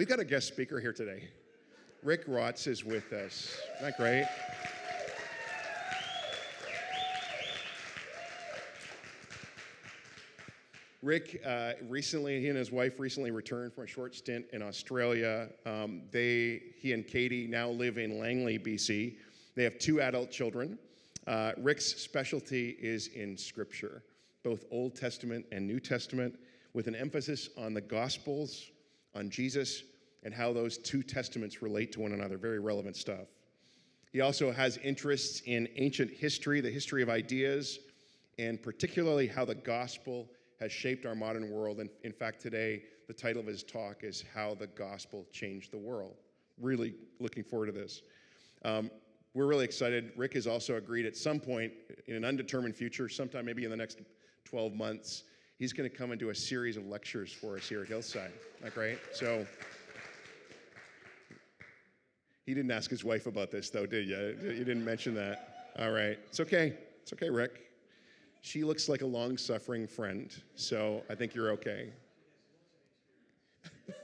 We've got a guest speaker here today. Rikk Watts is with us. Isn't that great? Rikk uh, recently, he and his wife recently returned from a short stint in Australia. Um, they, he and Katie now live in Langley, BC. They have two adult children. Uh, Rikk's specialty is in Scripture, both Old Testament and New Testament, with an emphasis on the Gospels, on Jesus, and how those two testaments relate to one another. Very relevant stuff. He also has interests in ancient history, the history of ideas, and particularly how the gospel has shaped our modern world. And in fact, today, the title of his talk is How the Gospel Changed the World. Really looking forward to this. Um, we're really excited. Rikk has also agreed at some point in an undetermined future, sometime maybe in the next 12 months, he's going to come and do a series of lectures for us here at Hillside. Isn't great? So, he didn't ask his wife about this, though, did you? You didn't mention that. All right. It's okay. It's okay, Rikk. She looks like a long suffering friend, so I think you're okay.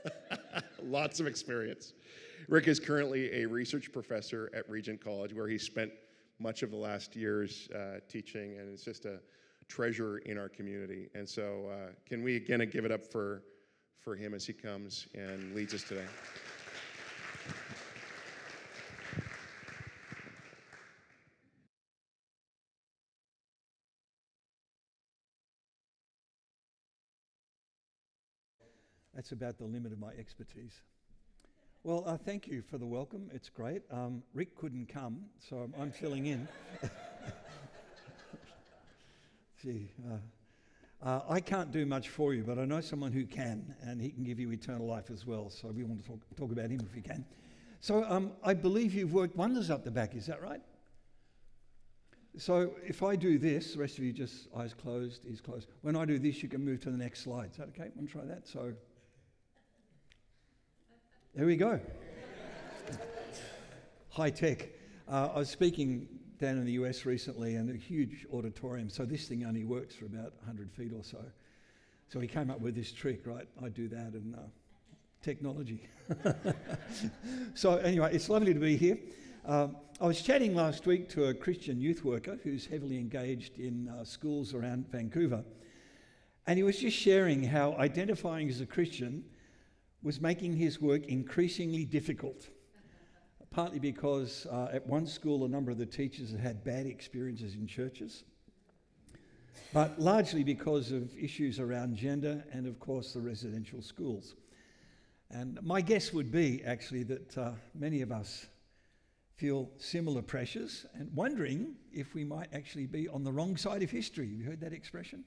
Lots of experience. Rikk is currently a research professor at Regent College, where he spent much of the last years uh, teaching, and it's just a treasure in our community. And so, uh, can we again give it up for, for him as he comes and leads us today? That's about the limit of my expertise. Well, uh, thank you for the welcome. It's great. Um, Rikk couldn't come, so I'm, I'm filling in. Gee, uh, uh, I can't do much for you, but I know someone who can, and he can give you eternal life as well. So we want to talk, talk about him if we can. So um, I believe you've worked wonders up the back. Is that right? So if I do this, the rest of you just eyes closed, ears closed. When I do this, you can move to the next slide. Is that okay? Want to try that? So there we go. High tech. Uh, I was speaking down in the US recently in a huge auditorium, so this thing only works for about 100 feet or so. So he came up with this trick, right? I do that and uh, technology. so, anyway, it's lovely to be here. Um, I was chatting last week to a Christian youth worker who's heavily engaged in uh, schools around Vancouver. And he was just sharing how identifying as a Christian was making his work increasingly difficult. Partly because uh, at one school, a number of the teachers had had bad experiences in churches, but largely because of issues around gender and, of course, the residential schools. And my guess would be actually that uh, many of us feel similar pressures and wondering if we might actually be on the wrong side of history. Have you heard that expression?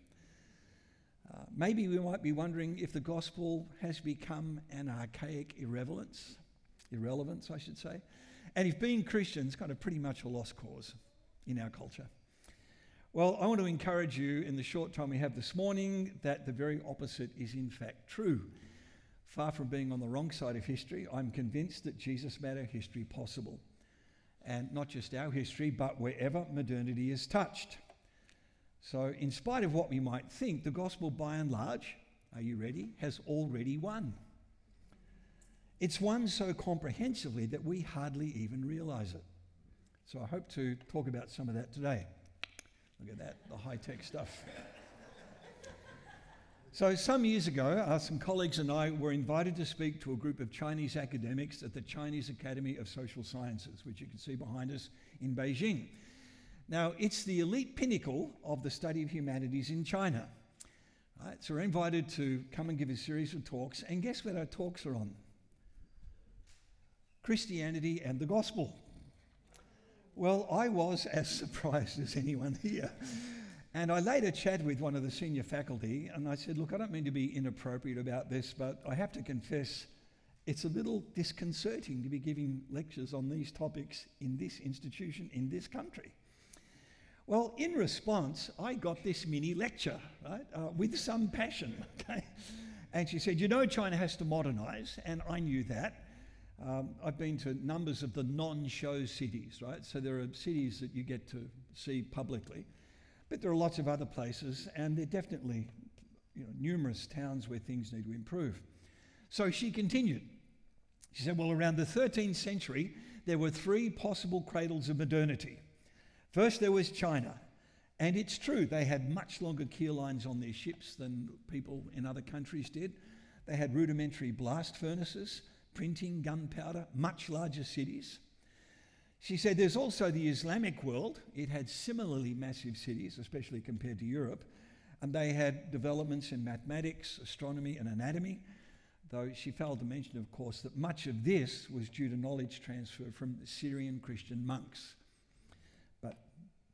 Uh, maybe we might be wondering if the gospel has become an archaic irrelevance, irrelevance, I should say, and if being Christian is kind of pretty much a lost cause in our culture. Well, I want to encourage you in the short time we have this morning that the very opposite is in fact true. Far from being on the wrong side of history, I'm convinced that Jesus made our history possible. And not just our history, but wherever modernity is touched. So, in spite of what we might think, the gospel by and large, are you ready, has already won. It's won so comprehensively that we hardly even realize it. So, I hope to talk about some of that today. Look at that, the high tech stuff. so, some years ago, uh, some colleagues and I were invited to speak to a group of Chinese academics at the Chinese Academy of Social Sciences, which you can see behind us in Beijing. Now, it's the elite pinnacle of the study of humanities in China. Right, so we're invited to come and give a series of talks, and guess what our talks are on? Christianity and the gospel. Well, I was as surprised as anyone here. And I later chatted with one of the senior faculty, and I said, Look, I don't mean to be inappropriate about this, but I have to confess it's a little disconcerting to be giving lectures on these topics in this institution, in this country. Well, in response, I got this mini lecture, right, uh, with some passion, okay? And she said, You know, China has to modernize, and I knew that. Um, I've been to numbers of the non show cities, right? So there are cities that you get to see publicly, but there are lots of other places, and there are definitely you know, numerous towns where things need to improve. So she continued, She said, Well, around the 13th century, there were three possible cradles of modernity. First, there was China. And it's true, they had much longer keel lines on their ships than people in other countries did. They had rudimentary blast furnaces, printing, gunpowder, much larger cities. She said there's also the Islamic world. It had similarly massive cities, especially compared to Europe. And they had developments in mathematics, astronomy, and anatomy. Though she failed to mention, of course, that much of this was due to knowledge transfer from Syrian Christian monks.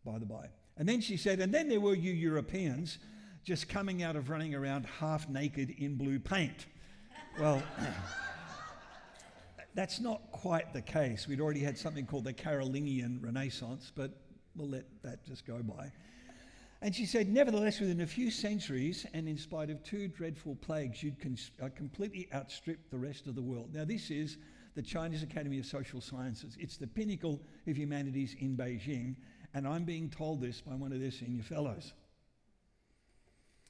By the by. And then she said, and then there were you Europeans just coming out of running around half naked in blue paint. Well, that's not quite the case. We'd already had something called the Carolingian Renaissance, but we'll let that just go by. And she said, nevertheless, within a few centuries, and in spite of two dreadful plagues, you'd cons- uh, completely outstrip the rest of the world. Now, this is the Chinese Academy of Social Sciences. It's the pinnacle of humanities in Beijing, and I'm being told this by one of their senior fellows.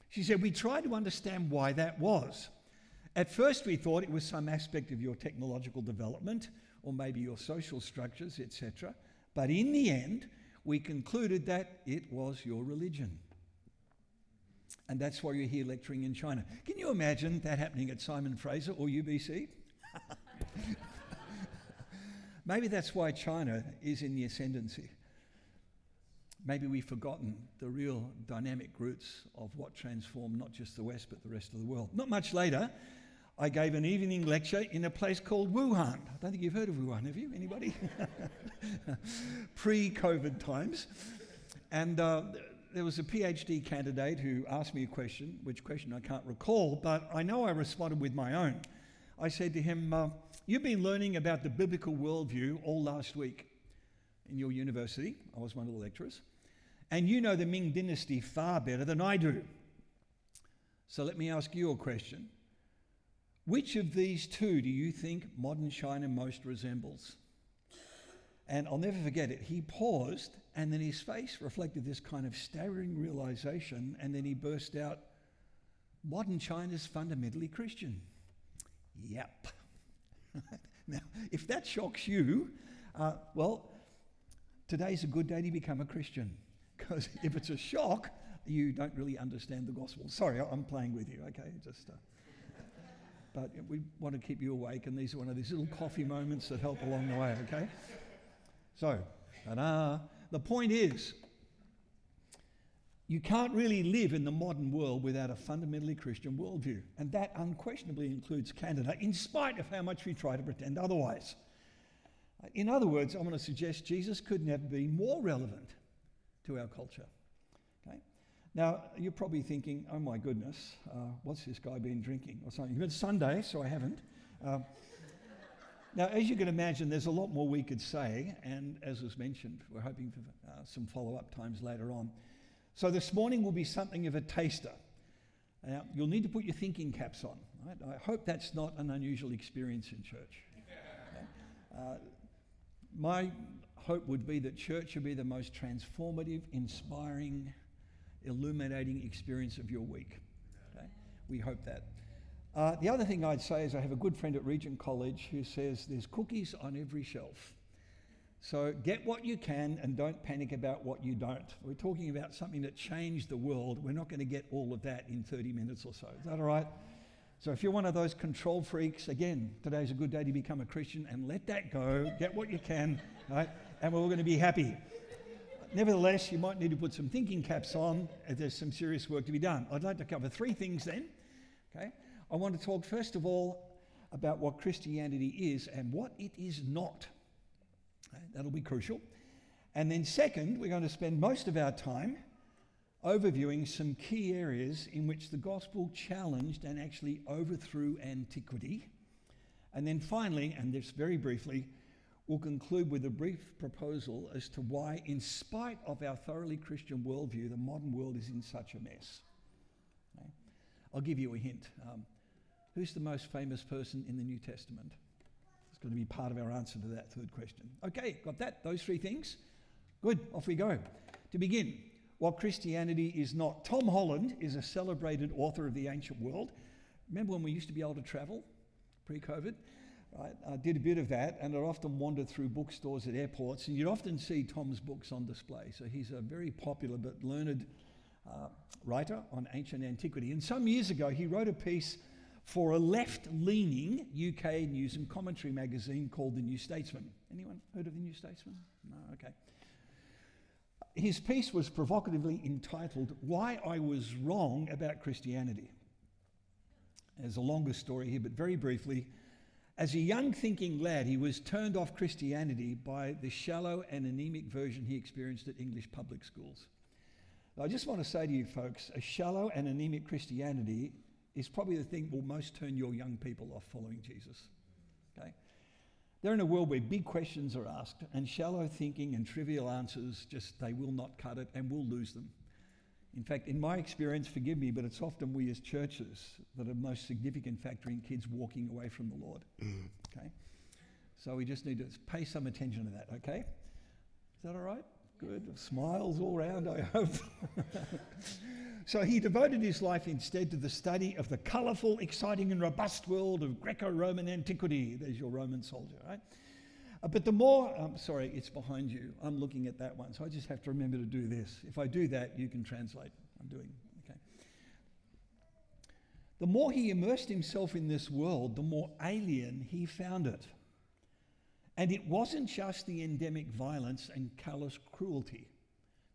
She said, We tried to understand why that was. At first, we thought it was some aspect of your technological development or maybe your social structures, etc. But in the end, we concluded that it was your religion. And that's why you're here lecturing in China. Can you imagine that happening at Simon Fraser or UBC? maybe that's why China is in the ascendancy. Maybe we've forgotten the real dynamic roots of what transformed not just the West but the rest of the world. Not much later, I gave an evening lecture in a place called Wuhan. I don't think you've heard of Wuhan, have you? Anybody? Pre COVID times. And uh, there was a PhD candidate who asked me a question, which question I can't recall, but I know I responded with my own. I said to him, uh, You've been learning about the biblical worldview all last week in your university. I was one of the lecturers. And you know the Ming dynasty far better than I do. So let me ask you a question. Which of these two do you think modern China most resembles? And I'll never forget it. He paused, and then his face reflected this kind of staggering realization, and then he burst out, Modern China's fundamentally Christian. Yep. now, if that shocks you, uh, well, today's a good day to become a Christian. Because if it's a shock, you don't really understand the gospel. Sorry, I'm playing with you, okay? Just. Uh, but we want to keep you awake, and these are one of these little coffee moments that help along the way, okay? So, ta-da. The point is, you can't really live in the modern world without a fundamentally Christian worldview. And that unquestionably includes Canada, in spite of how much we try to pretend otherwise. In other words, I want to suggest Jesus could never be more relevant to our culture. Okay? Now, you're probably thinking, oh my goodness, uh, what's this guy been drinking or something? It's Sunday, so I haven't. Uh, now, as you can imagine, there's a lot more we could say, and as was mentioned, we're hoping for uh, some follow up times later on. So, this morning will be something of a taster. Now, you'll need to put your thinking caps on. Right? I hope that's not an unusual experience in church. Uh, my hope would be that church would be the most transformative, inspiring, illuminating experience of your week. Okay? We hope that. Uh, the other thing I'd say is I have a good friend at Regent College who says there's cookies on every shelf. So get what you can and don't panic about what you don't. We're talking about something that changed the world. We're not going to get all of that in 30 minutes or so. Is that all right? So if you're one of those control freaks, again, today's a good day to become a Christian and let that go. Get what you can, right? And we're all going to be happy. Nevertheless, you might need to put some thinking caps on if there's some serious work to be done. I'd like to cover three things then. Okay? I want to talk first of all about what Christianity is and what it is not. That'll be crucial. And then, second, we're going to spend most of our time overviewing some key areas in which the gospel challenged and actually overthrew antiquity. And then finally, and this very briefly, we'll conclude with a brief proposal as to why, in spite of our thoroughly Christian worldview, the modern world is in such a mess. Okay? I'll give you a hint. Um, who's the most famous person in the New Testament? It's going to be part of our answer to that third question. Okay, got that? Those three things? Good, off we go. To begin, what Christianity is not. Tom Holland is a celebrated author of the ancient world. Remember when we used to be able to travel pre COVID? Right? I did a bit of that, and I'd often wander through bookstores at airports, and you'd often see Tom's books on display. So he's a very popular but learned uh, writer on ancient antiquity. And some years ago, he wrote a piece for a left-leaning UK news and commentary magazine called The New Statesman. Anyone heard of The New Statesman? No, okay. His piece was provocatively entitled "Why I Was Wrong About Christianity." There's a longer story here, but very briefly. As a young thinking lad, he was turned off Christianity by the shallow and anemic version he experienced at English public schools. I just want to say to you folks, a shallow and anemic Christianity is probably the thing that will most turn your young people off following Jesus. Okay? They're in a world where big questions are asked and shallow thinking and trivial answers just they will not cut it and we'll lose them. In fact, in my experience, forgive me, but it's often we as churches that are the most significant factor in kids walking away from the Lord. Mm. Okay? So we just need to pay some attention to that, okay? Is that all right? Good. Smiles all round, I hope. so he devoted his life instead to the study of the colourful, exciting, and robust world of Greco Roman antiquity. There's your Roman soldier, right? Uh, but the more, um, sorry, it's behind you. I'm looking at that one, so I just have to remember to do this. If I do that, you can translate. I'm doing, okay. The more he immersed himself in this world, the more alien he found it. And it wasn't just the endemic violence and callous cruelty.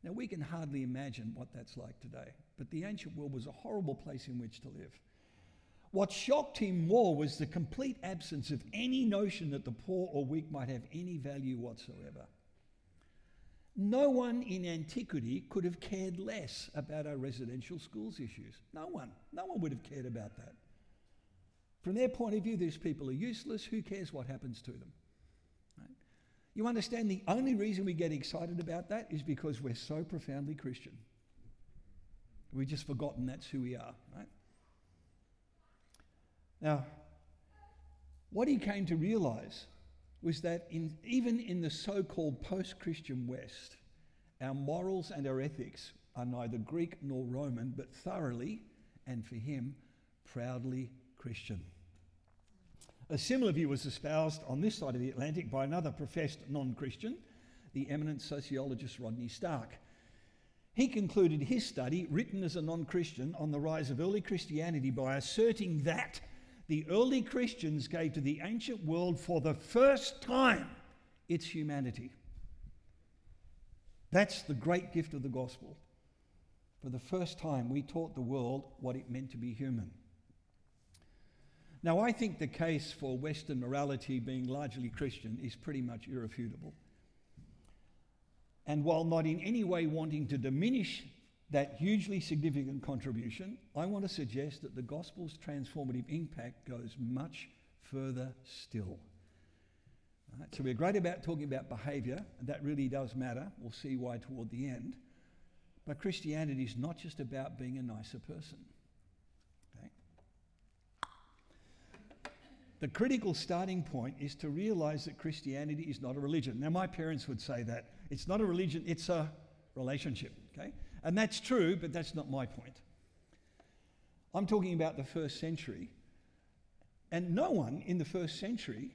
Now, we can hardly imagine what that's like today, but the ancient world was a horrible place in which to live. What shocked him more was the complete absence of any notion that the poor or weak might have any value whatsoever. No one in antiquity could have cared less about our residential schools issues. No one. No one would have cared about that. From their point of view, these people are useless. Who cares what happens to them? You understand the only reason we get excited about that is because we're so profoundly Christian. We've just forgotten that's who we are, right? Now, what he came to realize was that in, even in the so called post Christian West, our morals and our ethics are neither Greek nor Roman, but thoroughly, and for him, proudly Christian. A similar view was espoused on this side of the Atlantic by another professed non Christian, the eminent sociologist Rodney Stark. He concluded his study, written as a non Christian, on the rise of early Christianity by asserting that the early Christians gave to the ancient world for the first time its humanity. That's the great gift of the gospel. For the first time, we taught the world what it meant to be human. Now, I think the case for Western morality being largely Christian is pretty much irrefutable. And while not in any way wanting to diminish that hugely significant contribution, I want to suggest that the gospel's transformative impact goes much further still. Right, so we're great about talking about behaviour, and that really does matter. We'll see why toward the end. But Christianity is not just about being a nicer person. The critical starting point is to realize that Christianity is not a religion. Now, my parents would say that. It's not a religion, it's a relationship, okay? And that's true, but that's not my point. I'm talking about the first century. And no one in the first century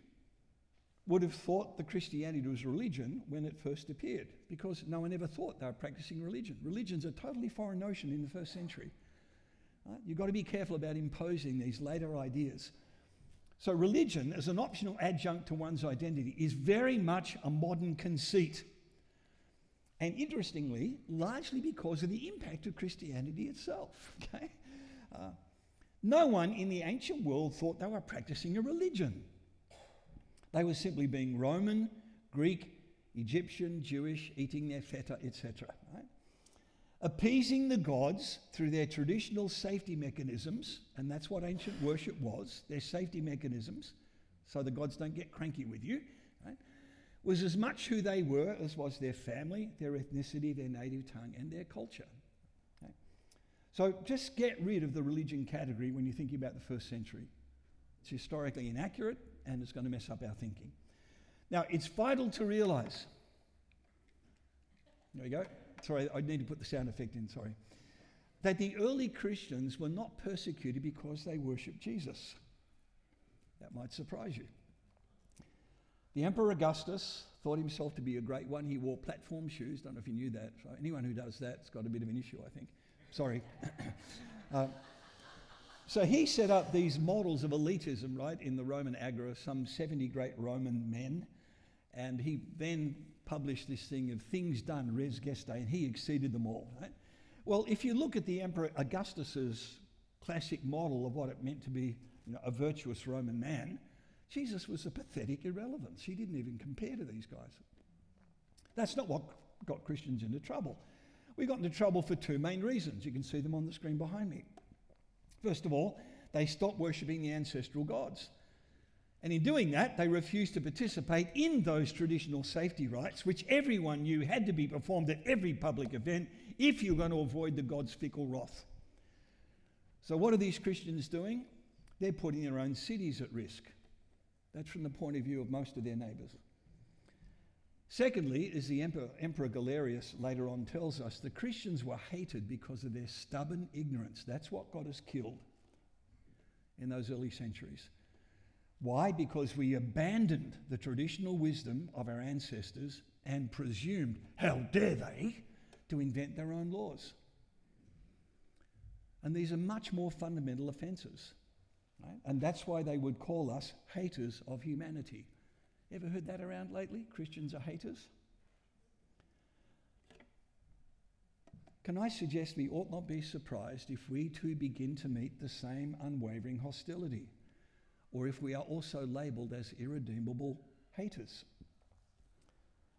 would have thought that Christianity was religion when it first appeared, because no one ever thought they were practicing religion. Religion's a totally foreign notion in the first century. Right? You've got to be careful about imposing these later ideas so, religion, as an optional adjunct to one's identity, is very much a modern conceit. And interestingly, largely because of the impact of Christianity itself. Okay? Uh, no one in the ancient world thought they were practicing a religion. They were simply being Roman, Greek, Egyptian, Jewish, eating their feta, etc. Right? appeasing the gods through their traditional safety mechanisms, and that's what ancient worship was their safety mechanisms, so the gods don't get cranky with you, was as much who they were as was their family, their ethnicity, their native tongue, and their culture. Okay? So just get rid of the religion category when you're thinking about the first century. It's historically inaccurate and it's going to mess up our thinking. Now, it's vital to realize. There we go sorry, I need to put the sound effect in, sorry. That the early Christians were not persecuted because they worshipped Jesus. That might surprise you. The Emperor Augustus thought himself to be a great one. He wore platform shoes. Don't know if you knew that. So anyone who does that's got a bit of an issue, I think. Sorry. uh, so he set up these models of elitism, right, in the Roman Agora, some 70 great Roman men. And he then published this thing of things done, res gestae, and he exceeded them all, right? Well, if you look at the Emperor Augustus's classic model of what it meant to be you know, a virtuous Roman man, Jesus was a pathetic irrelevance. He didn't even compare to these guys. That's not what got Christians into trouble. We got into trouble for two main reasons. You can see them on the screen behind me. First of all, they stopped worshipping the ancestral gods. And in doing that, they refused to participate in those traditional safety rites, which everyone knew had to be performed at every public event if you're going to avoid the God's fickle wrath. So, what are these Christians doing? They're putting their own cities at risk. That's from the point of view of most of their neighbours. Secondly, as the Emperor, Emperor Galerius later on tells us, the Christians were hated because of their stubborn ignorance. That's what got us killed in those early centuries. Why? Because we abandoned the traditional wisdom of our ancestors and presumed, how dare they, to invent their own laws. And these are much more fundamental offences. Right? And that's why they would call us haters of humanity. Ever heard that around lately? Christians are haters? Can I suggest we ought not be surprised if we too begin to meet the same unwavering hostility, or if we are also labelled as irredeemable haters?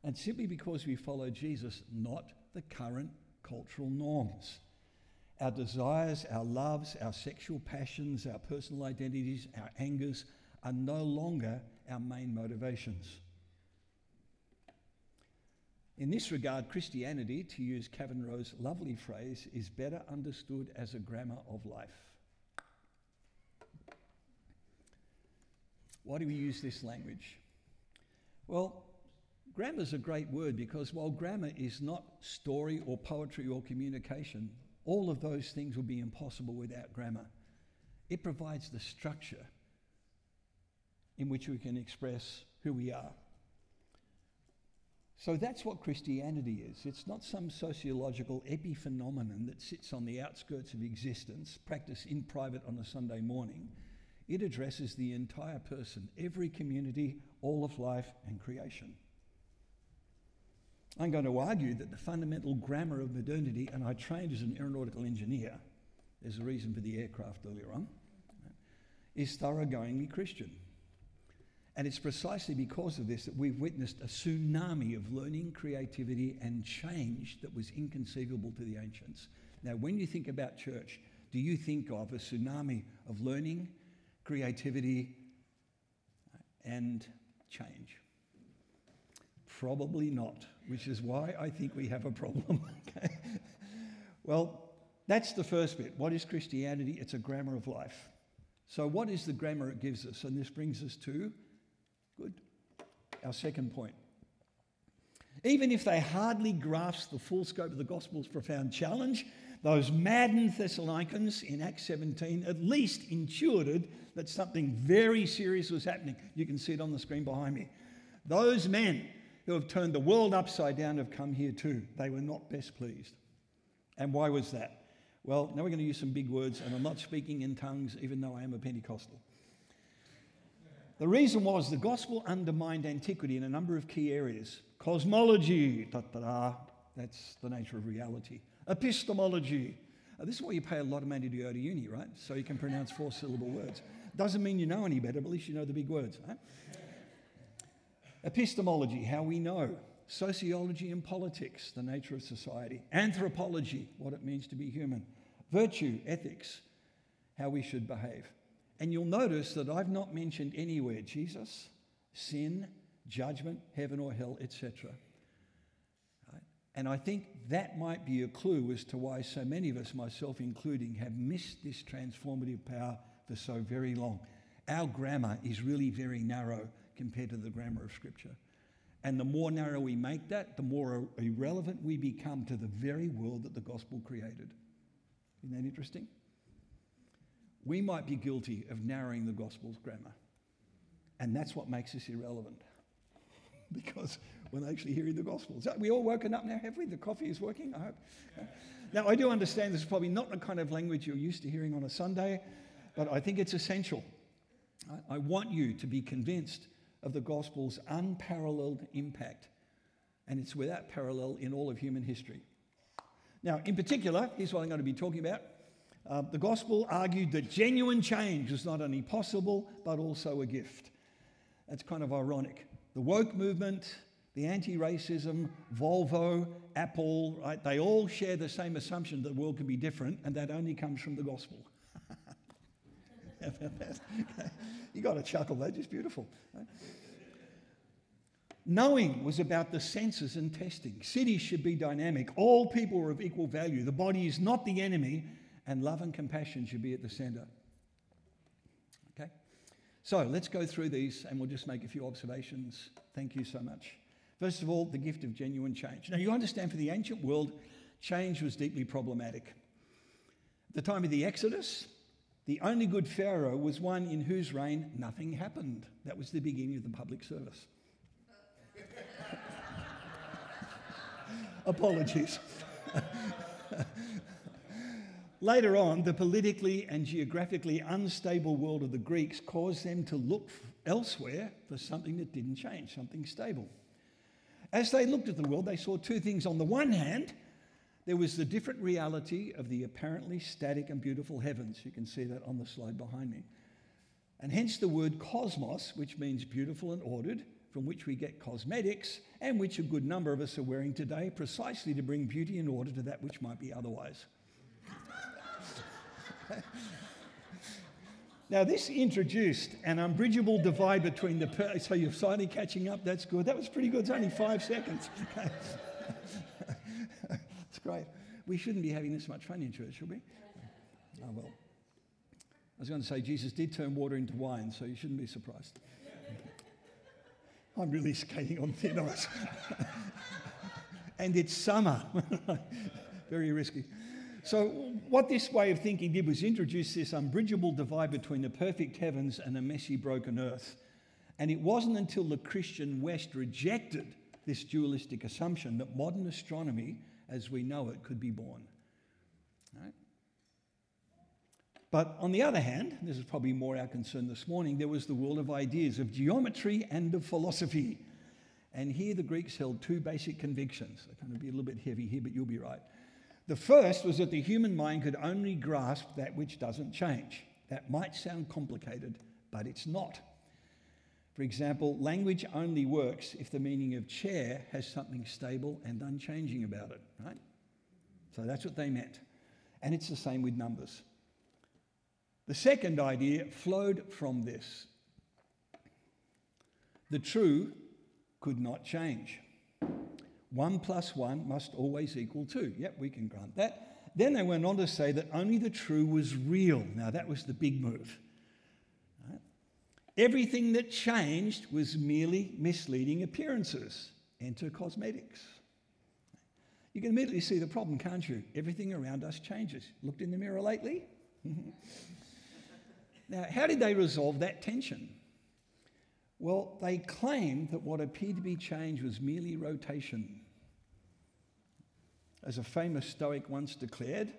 And simply because we follow Jesus, not the current cultural norms. Our desires, our loves, our sexual passions, our personal identities, our angers are no longer our main motivations. In this regard, Christianity, to use Rowe's lovely phrase, is better understood as a grammar of life. Why do we use this language? Well, grammar is a great word because while grammar is not story or poetry or communication, all of those things would be impossible without grammar. It provides the structure in which we can express who we are. So that's what Christianity is. It's not some sociological epiphenomenon that sits on the outskirts of existence, practiced in private on a Sunday morning. It addresses the entire person, every community, all of life, and creation. I'm going to argue that the fundamental grammar of modernity, and I trained as an aeronautical engineer, there's a reason for the aircraft earlier on, is thoroughgoingly Christian. And it's precisely because of this that we've witnessed a tsunami of learning, creativity, and change that was inconceivable to the ancients. Now, when you think about church, do you think of a tsunami of learning, creativity, and change? Probably not, which is why I think we have a problem. okay? Well, that's the first bit. What is Christianity? It's a grammar of life. So, what is the grammar it gives us? And this brings us to Good. Our second point. Even if they hardly grasped the full scope of the gospel's profound challenge, those maddened Thessalonians in Acts 17 at least intuited that something very serious was happening. You can see it on the screen behind me. Those men who have turned the world upside down have come here too. They were not best pleased. And why was that? Well, now we're going to use some big words, and I'm not speaking in tongues, even though I am a Pentecostal. The reason was the gospel undermined antiquity in a number of key areas. Cosmology, da-da-da, that's the nature of reality. Epistemology, this is why you pay a lot of money to go to uni, right? So you can pronounce four syllable words. Doesn't mean you know any better, but at least you know the big words. Right? Epistemology, how we know. Sociology and politics, the nature of society. Anthropology, what it means to be human. Virtue, ethics, how we should behave. And you'll notice that I've not mentioned anywhere Jesus, sin, judgment, heaven or hell, etc. And I think that might be a clue as to why so many of us, myself including, have missed this transformative power for so very long. Our grammar is really very narrow compared to the grammar of Scripture. And the more narrow we make that, the more irrelevant we become to the very world that the gospel created. Isn't that interesting? we might be guilty of narrowing the gospel's grammar. And that's what makes us irrelevant. because we're actually hearing the gospel. So we all woken up now, have we? The coffee is working, I hope. Now, I do understand this is probably not the kind of language you're used to hearing on a Sunday, but I think it's essential. I want you to be convinced of the gospel's unparalleled impact, and it's without parallel in all of human history. Now, in particular, here's what I'm going to be talking about. Uh, the gospel argued that genuine change was not only possible, but also a gift. That's kind of ironic. The woke movement, the anti racism, Volvo, Apple, right, they all share the same assumption that the world can be different, and that only comes from the gospel. you got to chuckle, that's just beautiful. Knowing was about the senses and testing. Cities should be dynamic. All people are of equal value. The body is not the enemy, and love and compassion should be at the center. Okay? So let's go through these and we'll just make a few observations. Thank you so much. First of all, the gift of genuine change. Now, you understand for the ancient world, change was deeply problematic. At the time of the Exodus, the only good Pharaoh was one in whose reign nothing happened. That was the beginning of the public service. Apologies. Later on, the politically and geographically unstable world of the Greeks caused them to look elsewhere for something that didn't change, something stable. As they looked at the world, they saw two things. On the one hand, there was the different reality of the apparently static and beautiful heavens. You can see that on the slide behind me. And hence the word cosmos, which means beautiful and ordered, from which we get cosmetics, and which a good number of us are wearing today, precisely to bring beauty and order to that which might be otherwise. now, this introduced an unbridgeable divide between the. Per- so you're finally catching up. That's good. That was pretty good. It's only five seconds. it's great. We shouldn't be having this much fun in church, should we? Oh, well. I was going to say Jesus did turn water into wine, so you shouldn't be surprised. I'm really skating on thin ice. and it's summer. Very risky. So, what this way of thinking did was introduce this unbridgeable divide between the perfect heavens and a messy, broken earth. And it wasn't until the Christian West rejected this dualistic assumption that modern astronomy, as we know it, could be born. Right? But on the other hand, this is probably more our concern this morning, there was the world of ideas, of geometry and of philosophy. And here the Greeks held two basic convictions. They're going to be a little bit heavy here, but you'll be right. The first was that the human mind could only grasp that which doesn't change. That might sound complicated, but it's not. For example, language only works if the meaning of chair has something stable and unchanging about it, right? So that's what they meant. And it's the same with numbers. The second idea flowed from this the true could not change. One plus one must always equal two. Yep, we can grant that. Then they went on to say that only the true was real. Now, that was the big move. Everything that changed was merely misleading appearances. Enter cosmetics. You can immediately see the problem, can't you? Everything around us changes. Looked in the mirror lately? Now, how did they resolve that tension? Well, they claimed that what appeared to be change was merely rotation. As a famous Stoic once declared,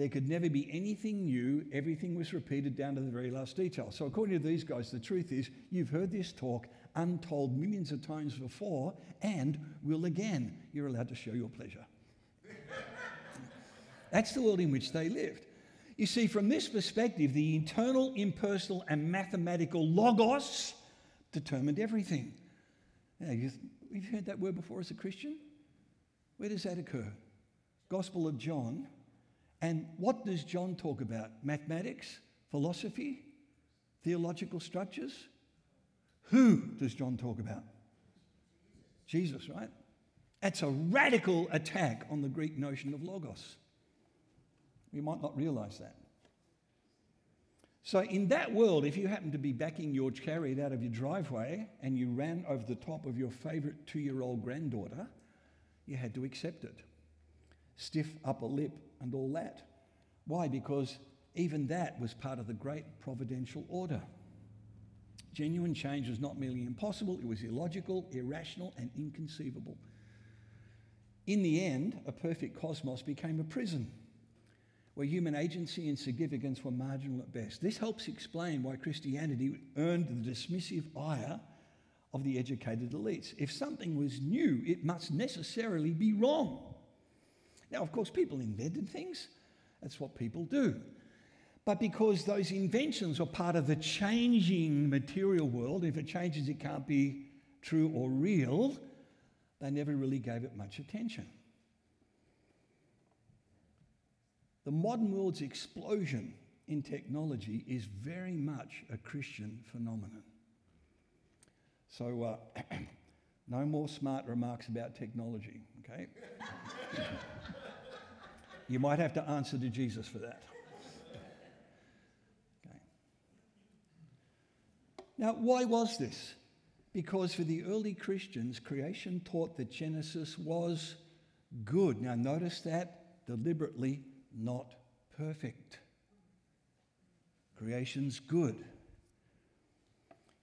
there could never be anything new, everything was repeated down to the very last detail. So, according to these guys, the truth is you've heard this talk untold millions of times before and will again. You're allowed to show your pleasure. That's the world in which they lived. You see, from this perspective, the internal, impersonal, and mathematical logos determined everything. Now, you've, you've heard that word before as a Christian? Where does that occur? Gospel of John. And what does John talk about? Mathematics? Philosophy? Theological structures? Who does John talk about? Jesus, right? That's a radical attack on the Greek notion of logos. You might not realize that. So, in that world, if you happen to be backing your chariot out of your driveway and you ran over the top of your favorite two year old granddaughter, you had to accept it. Stiff upper lip and all that. Why? Because even that was part of the great providential order. Genuine change was not merely impossible, it was illogical, irrational, and inconceivable. In the end, a perfect cosmos became a prison where human agency and significance were marginal at best. This helps explain why Christianity earned the dismissive ire of the educated elites. If something was new, it must necessarily be wrong. Now, of course, people invented things, that's what people do. But because those inventions are part of the changing material world, if it changes, it can't be true or real, they never really gave it much attention. The modern world's explosion in technology is very much a Christian phenomenon. So, uh, no more smart remarks about technology, okay? you might have to answer to Jesus for that. Okay. Now, why was this? Because for the early Christians, creation taught that Genesis was good. Now, notice that deliberately not perfect. Creation's good.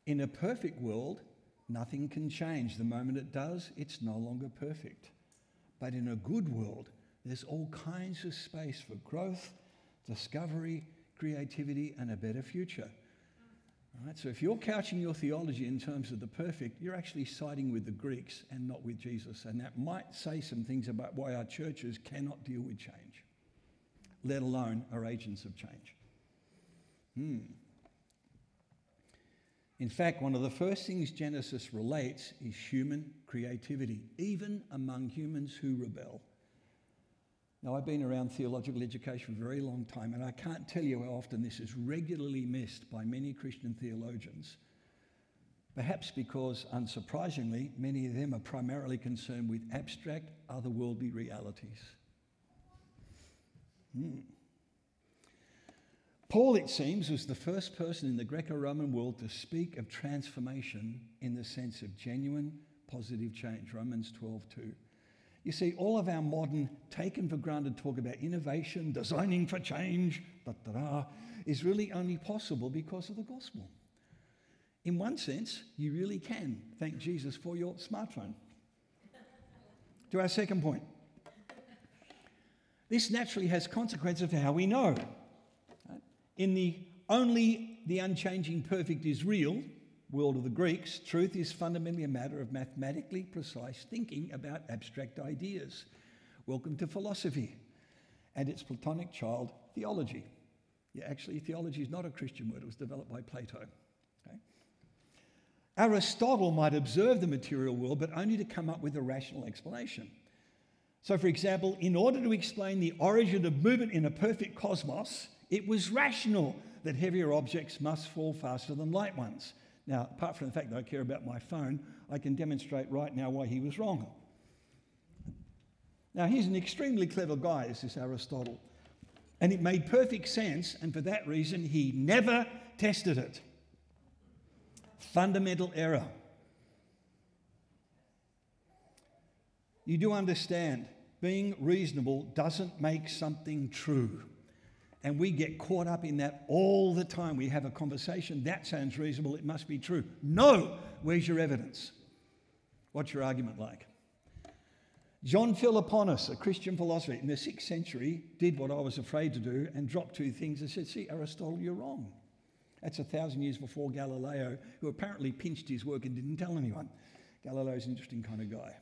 In a perfect world, nothing can change. The moment it does, it's no longer perfect. But in a good world, there's all kinds of space for growth, discovery, creativity, and a better future. Right, so if you're couching your theology in terms of the perfect, you're actually siding with the Greeks and not with Jesus. And that might say some things about why our churches cannot deal with change let alone are agents of change. Hmm. In fact, one of the first things Genesis relates is human creativity, even among humans who rebel. Now, I've been around theological education for a very long time, and I can't tell you how often this is regularly missed by many Christian theologians. Perhaps because, unsurprisingly, many of them are primarily concerned with abstract, otherworldly realities. Hmm. Paul, it seems, was the first person in the Greco Roman world to speak of transformation in the sense of genuine positive change. Romans 12 2. You see, all of our modern, taken for granted talk about innovation, designing for change, da, is really only possible because of the gospel. In one sense, you really can thank Jesus for your smartphone. to our second point. This naturally has consequences for how we know. In the only the unchanging perfect is real world of the Greeks, truth is fundamentally a matter of mathematically precise thinking about abstract ideas. Welcome to philosophy and its Platonic child, theology. Yeah, actually, theology is not a Christian word, it was developed by Plato. Okay? Aristotle might observe the material world, but only to come up with a rational explanation. So, for example, in order to explain the origin of movement in a perfect cosmos, it was rational that heavier objects must fall faster than light ones. Now, apart from the fact that I care about my phone, I can demonstrate right now why he was wrong. Now, he's an extremely clever guy, is this Aristotle. And it made perfect sense, and for that reason, he never tested it. Fundamental error. You do understand, being reasonable doesn't make something true. And we get caught up in that all the time. We have a conversation, that sounds reasonable, it must be true. No, where's your evidence? What's your argument like? John Philoponus, a Christian philosopher in the 6th century, did what I was afraid to do and dropped two things and said, See, Aristotle, you're wrong. That's a thousand years before Galileo, who apparently pinched his work and didn't tell anyone. Galileo's an interesting kind of guy.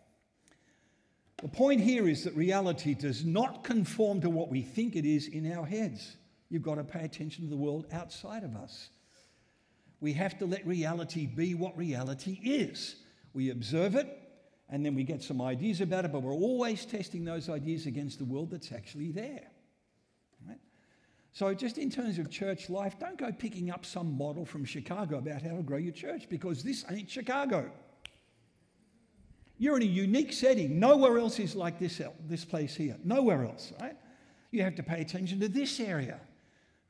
The point here is that reality does not conform to what we think it is in our heads. You've got to pay attention to the world outside of us. We have to let reality be what reality is. We observe it and then we get some ideas about it, but we're always testing those ideas against the world that's actually there. Right? So, just in terms of church life, don't go picking up some model from Chicago about how to grow your church because this ain't Chicago. You're in a unique setting. Nowhere else is like this, uh, this place here. Nowhere else, right? You have to pay attention to this area.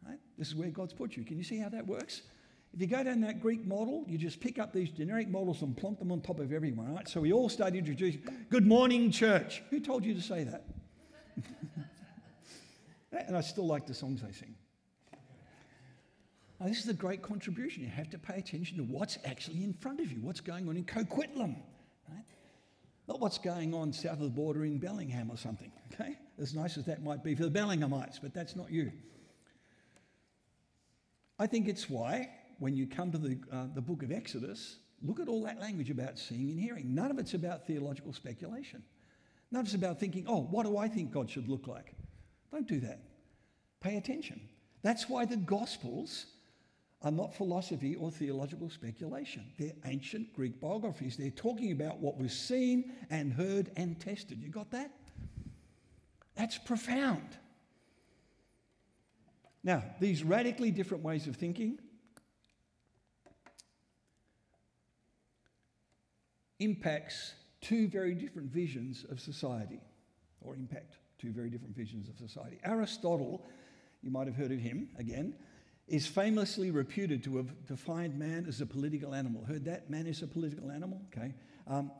Right? This is where God's put you. Can you see how that works? If you go down that Greek model, you just pick up these generic models and plonk them on top of everyone, right? So we all start introducing, good morning, church. Who told you to say that? Eh, and I still like the songs they sing. Now, this is a great contribution. You have to pay attention to what's actually in front of you, what's going on in Coquitlam, right? Not what's going on south of the border in Bellingham or something, okay? As nice as that might be for the Bellinghamites, but that's not you. I think it's why, when you come to the, uh, the book of Exodus, look at all that language about seeing and hearing. None of it's about theological speculation. None of it's about thinking, oh, what do I think God should look like? Don't do that. Pay attention. That's why the Gospels are not philosophy or theological speculation. They're ancient Greek biographies. They're talking about what was seen and heard and tested. You got that? That's profound. Now, these radically different ways of thinking impacts two very different visions of society, or impact two very different visions of society. Aristotle, you might have heard of him again, is famously reputed to have defined man as a political animal. Heard that? Man is a political animal? Okay. Um,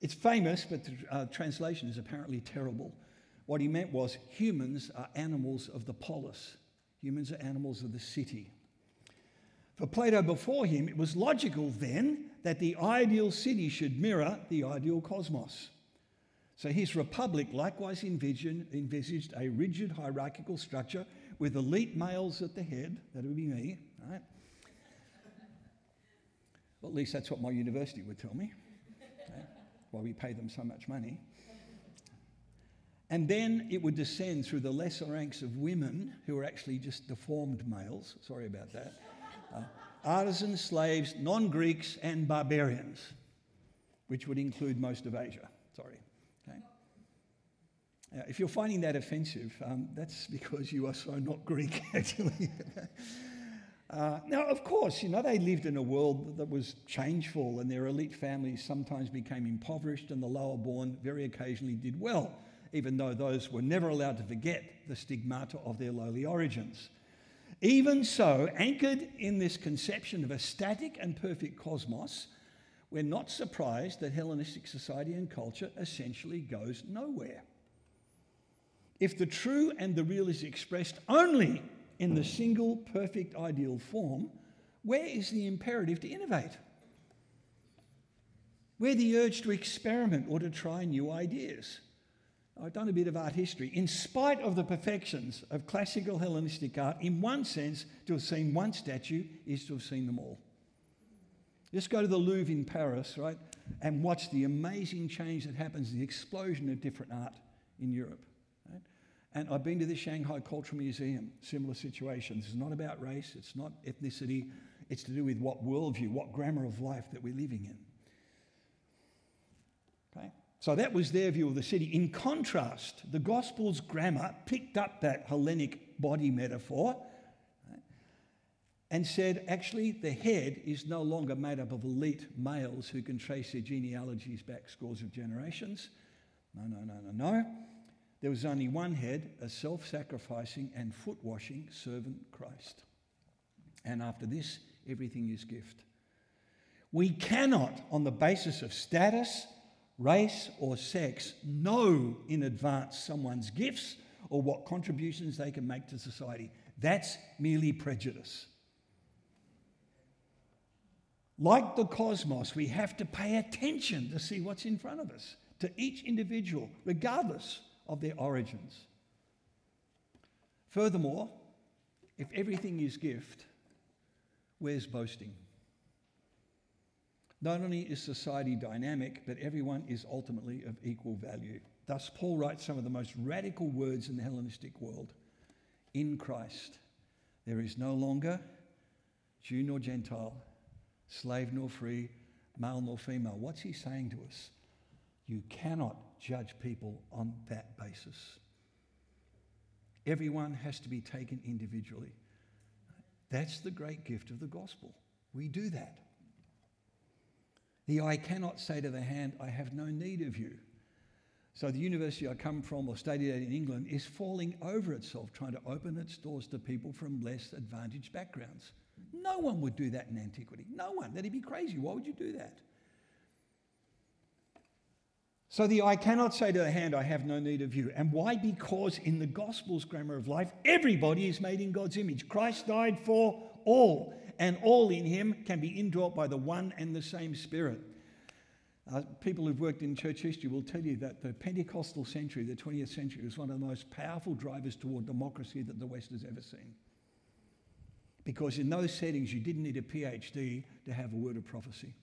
it's famous, but the uh, translation is apparently terrible. What he meant was humans are animals of the polis, Humans are animals of the city. For Plato before him, it was logical then that the ideal city should mirror the ideal cosmos. So his republic likewise envisaged a rigid hierarchical structure with elite males at the head, that would be me, right? Well, at least that's what my university would tell me, okay? why we pay them so much money. And then it would descend through the lesser ranks of women who are actually just deformed males. Sorry about that. Uh, artisans, slaves, non Greeks, and barbarians, which would include most of Asia. Sorry. Uh, if you're finding that offensive, um, that's because you are so not Greek, actually. Uh, now, of course, you know, they lived in a world that was changeful, and their elite families sometimes became impoverished, and the lower born very occasionally did well even though those were never allowed to forget the stigmata of their lowly origins. Even so, anchored in this conception of a static and perfect cosmos, we're not surprised that Hellenistic society and culture essentially goes nowhere. If the true and the real is expressed only in the single perfect ideal form, where is the imperative to innovate? Where the urge to experiment or to try new ideas? I've done a bit of art history. In spite of the perfections of classical Hellenistic art, in one sense, to have seen one statue is to have seen them all. Just go to the Louvre in Paris, right, and watch the amazing change that happens, the explosion of different art in Europe. Right? And I've been to the Shanghai Cultural Museum, similar situations. It's not about race, it's not ethnicity, it's to do with what worldview, what grammar of life that we're living in. Okay? So that was their view of the city. In contrast, the Gospel's grammar picked up that Hellenic body metaphor and said, actually, the head is no longer made up of elite males who can trace their genealogies back scores of generations. No, no, no, no, no. There was only one head, a self sacrificing and foot washing servant Christ. And after this, everything is gift. We cannot, on the basis of status, race, or sex know in advance someone's gifts or what contributions they can make to society. That's merely prejudice. Like the cosmos, we have to pay attention to see what's in front of us, to each individual, regardless of their origins. Furthermore, if everything is gift, where's boasting? Not only is society dynamic, but everyone is ultimately of equal value. Thus, Paul writes some of the most radical words in the Hellenistic world. In Christ, there is no longer Jew nor Gentile, slave nor free, male nor female. What's he saying to us? You cannot judge people on that basis. Everyone has to be taken individually. That's the great gift of the gospel. We do that. The eye cannot say to the hand, I have no need of you. So the university I come from or studied at in England is falling over itself trying to open its doors to people from less advantaged backgrounds. No one would do that in antiquity. No one. That'd be crazy. Why would you do that? So the eye cannot say to the hand, I have no need of you. And why? Because in the gospel's grammar of life, everybody is made in God's image. Christ died for all, and all in him can be indwelt by the one and the same Spirit. Uh, people who've worked in church history will tell you that the Pentecostal century, the 20th century, was one of the most powerful drivers toward democracy that the West has ever seen. Because in those settings, you didn't need a PhD to have a word of prophecy.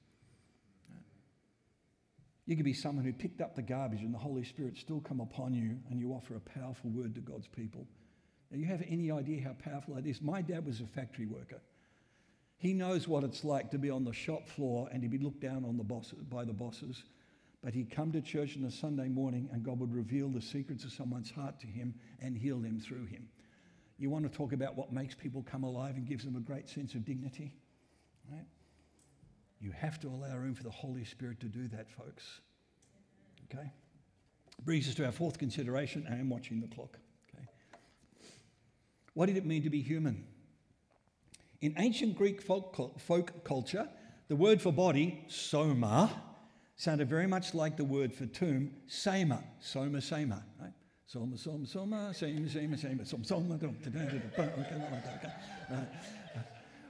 You could be someone who picked up the garbage and the Holy Spirit still come upon you and you offer a powerful word to God's people. Now, you have any idea how powerful that is? My dad was a factory worker. He knows what it's like to be on the shop floor and to be looked down on the by the bosses. But he'd come to church on a Sunday morning and God would reveal the secrets of someone's heart to him and heal them through him. You want to talk about what makes people come alive and gives them a great sense of dignity? Right? You have to allow room for the Holy Spirit to do that, folks. Okay? Brings us to our fourth consideration. I am watching the clock. Okay? What did it mean to be human? In ancient Greek folk, folk culture, the word for body, soma, sounded very much like the word for tomb, sema, soma, sema, right? Soma, soma, soma, sema, sema, sema, soma, soma,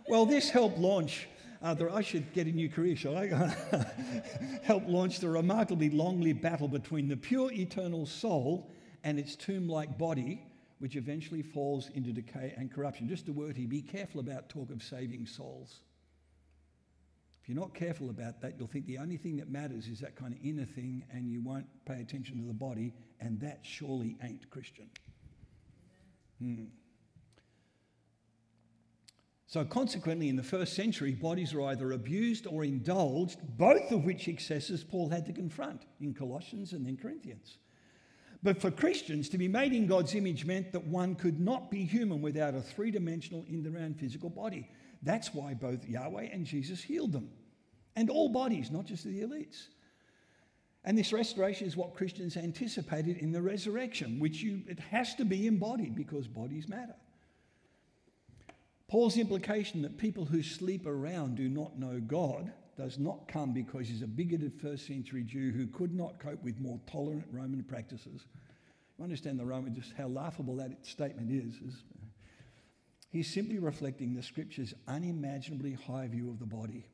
Well, this helped launch, uh, I should get a new career, shall I? help launch the remarkably long-lived battle between the pure eternal soul and its tomb-like body, which eventually falls into decay and corruption. Just a word here be careful about talk of saving souls. If you're not careful about that, you'll think the only thing that matters is that kind of inner thing, and you won't pay attention to the body, and that surely ain't Christian. Hmm. So, consequently, in the first century, bodies were either abused or indulged, both of which excesses Paul had to confront in Colossians and then Corinthians. But for Christians, to be made in God's image meant that one could not be human without a three dimensional, in the round physical body. That's why both Yahweh and Jesus healed them. And all bodies, not just the elites. And this restoration is what Christians anticipated in the resurrection, which you, it has to be embodied because bodies matter. Paul's implication that people who sleep around do not know God does not come because he's a bigoted first century Jew who could not cope with more tolerant Roman practices. You understand the Roman, just how laughable that statement is. is he's simply reflecting the scripture's unimaginably high view of the body.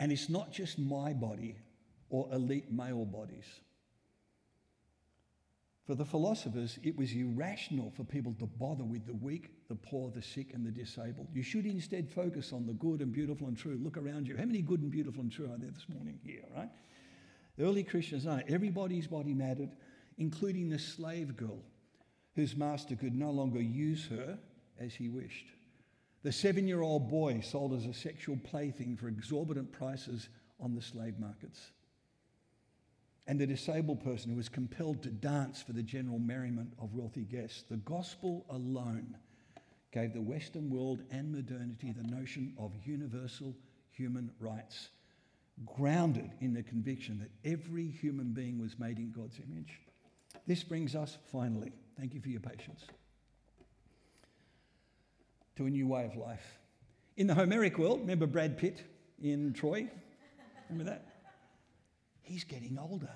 And it's not just my body or elite male bodies. For the philosophers, it was irrational for people to bother with the weak, the poor, the sick, and the disabled. You should instead focus on the good and beautiful and true. Look around you. How many good and beautiful and true are there this morning here, right? The early Christians know everybody's body mattered, including the slave girl whose master could no longer use her as he wished. The seven year old boy sold as a sexual plaything for exorbitant prices on the slave markets and the disabled person who was compelled to dance for the general merriment of wealthy guests. The gospel alone gave the Western world and modernity the notion of universal human rights, grounded in the conviction that every human being was made in God's image. This brings us finally, thank you for your patience, to a new way of life. In the Homeric world, remember Brad Pitt in Troy? Remember that? He's getting older.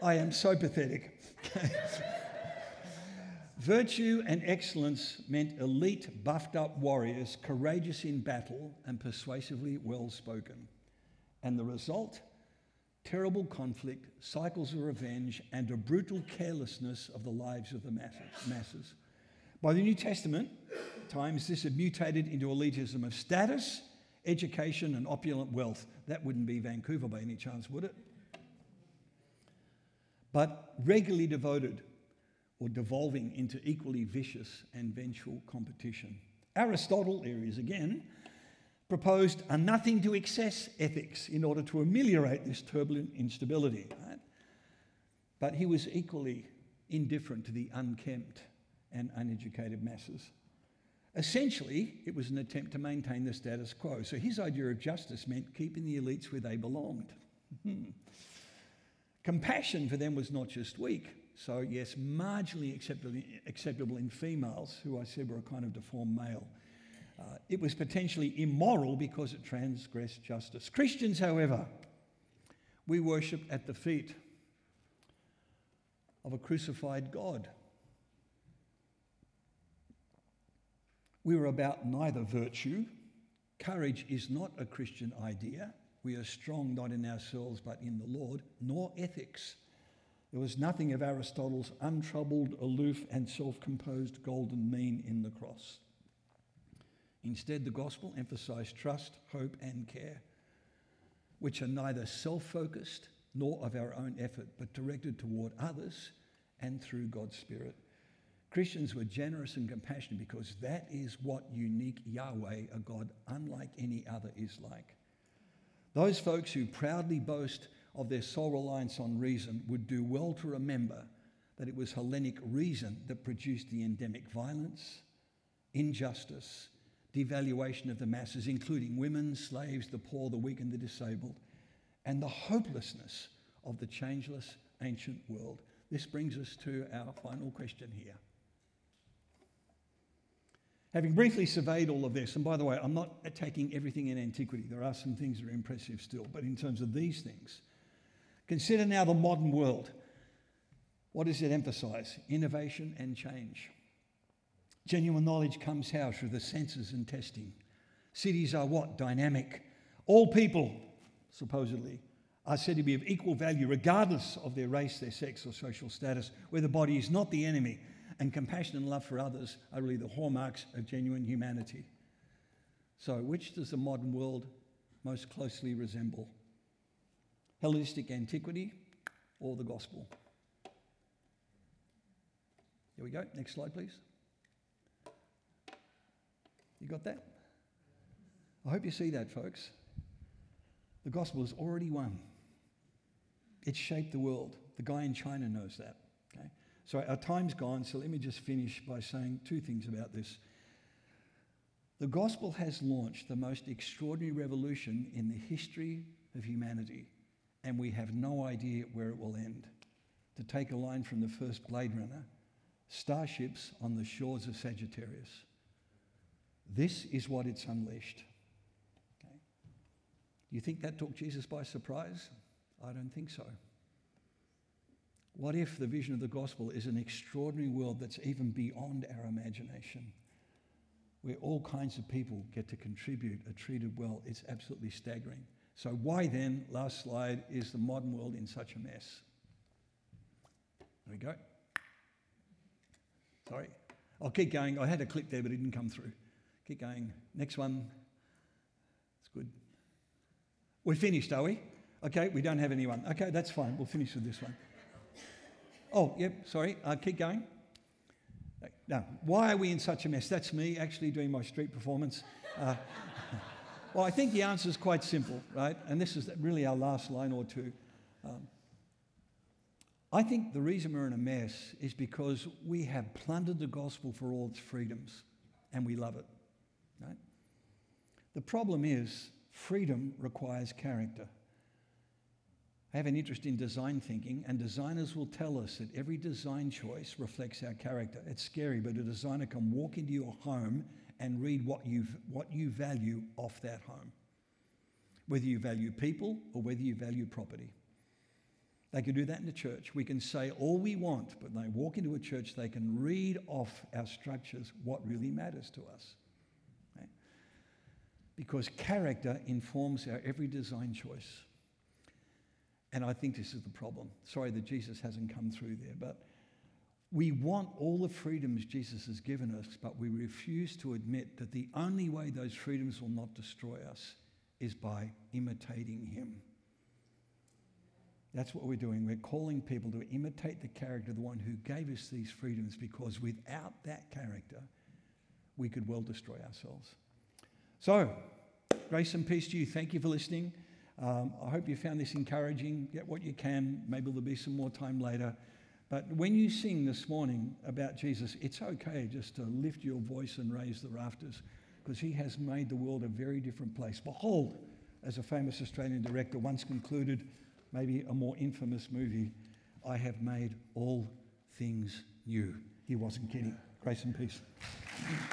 I am so pathetic. Virtue and excellence meant elite, buffed up warriors, courageous in battle and persuasively well spoken. And the result? Terrible conflict, cycles of revenge, and a brutal carelessness of the lives of the masses. By the New Testament, times this had mutated into elitism of status, education, and opulent wealth. That wouldn't be Vancouver by any chance, would it? But regularly devoted or devolving into equally vicious and vengeful competition. Aristotle, there he is again, proposed a nothing to excess ethics in order to ameliorate this turbulent instability. Right? But he was equally indifferent to the unkempt and uneducated masses. Essentially, it was an attempt to maintain the status quo. So his idea of justice meant keeping the elites where they belonged. Hmm. Compassion for them was not just weak, so yes, marginally acceptable, in females, who I said were a kind of deformed male. Uh, it was potentially immoral because it transgressed justice. Christians, however, we worship at the feet of a crucified God. We were about neither virtue. Courage is not a Christian idea. We are strong not in ourselves but in the Lord, nor ethics. There was nothing of Aristotle's untroubled, aloof, and self composed golden mean in the cross. Instead, the gospel emphasized trust, hope, and care, which are neither self focused nor of our own effort, but directed toward others and through God's Spirit. Christians were generous and compassionate because that is what unique Yahweh, a God unlike any other, is like. Those folks who proudly boast of their sole reliance on reason would do well to remember that it was Hellenic reason that produced the endemic violence, injustice, devaluation of the masses, including women, slaves, the poor, the weak, and the disabled, and the hopelessness of the changeless ancient world. This brings us to our final question here. Having briefly surveyed all of this, and by the way, I'm not attacking everything in antiquity, there are some things that are impressive still, but in terms of these things, consider now the modern world. What does it emphasize? Innovation and change. Genuine knowledge comes how? Through the senses and testing. Cities are what? Dynamic. All people, supposedly, are said to be of equal value regardless of their race, their sex, or social status, where the body is not the enemy, and compassion and love for others are really the hallmarks of genuine humanity. So, which does the modern world most closely resemble? Hellenistic antiquity or the gospel? Here we go. Next slide, please. You got that? I hope you see that, folks. The gospel has already won. It's shaped the world. The guy in China knows that. So our time's gone, so let me just finish by saying two things about this. The gospel has launched the most extraordinary revolution in the history of humanity, and we have no idea where it will end. To take a line from the first Blade Runner, starships on the shores of Sagittarius. This is what it's unleashed. Okay? Do you think that took Jesus by surprise? I don't think so. What if the vision of the gospel is an extraordinary world that's even beyond our imagination, where all kinds of people get to contribute, are treated well? It's absolutely staggering. So, why then, last slide, is the modern world in such a mess? There we go. Sorry. I'll keep going. I had a click there, but it didn't come through. Keep going. Next one. It's good. We're finished, are we? Okay, we don't have anyone. Okay, that's fine. We'll finish with this one. Oh, yep, sorry. Uh, keep going. Now, why are we in such a mess? That's me actually doing my street performance. Uh, well, I think the answer is quite simple, right? And this is really our last line or two. Um, I think the reason we're in a mess is because we have plundered the gospel for all its freedoms and we love it. Right? The problem is, freedom requires character. I have an interest in design thinking, and designers will tell us that every design choice reflects our character. It's scary, but a designer can walk into your home and read what, you what you value off that home, whether you value people or whether you value property. They can do that in the church. We can say all we want, but they walk into a church, they can read off our structures what really matters to us because character informs our every design choice. And I think this is the problem. Sorry that Jesus hasn't come through there, but we want all the freedoms Jesus has given us, but we refuse to admit that the only way those freedoms will not destroy us is by imitating Him. That's what we're doing. We're calling people to imitate the character of the one who gave us these freedoms because without that character, we could well destroy ourselves. So, grace and peace to you. Thank you for listening. Um, I hope you found this encouraging. Get what you can. Maybe there'll be some more time later. But when you sing this morning about Jesus, it's okay just to lift your voice and raise the rafters because he has made the world a very different place. Behold, as a famous Australian director once concluded, maybe a more infamous movie, I have made all things new. He wasn't kidding. Grace and peace.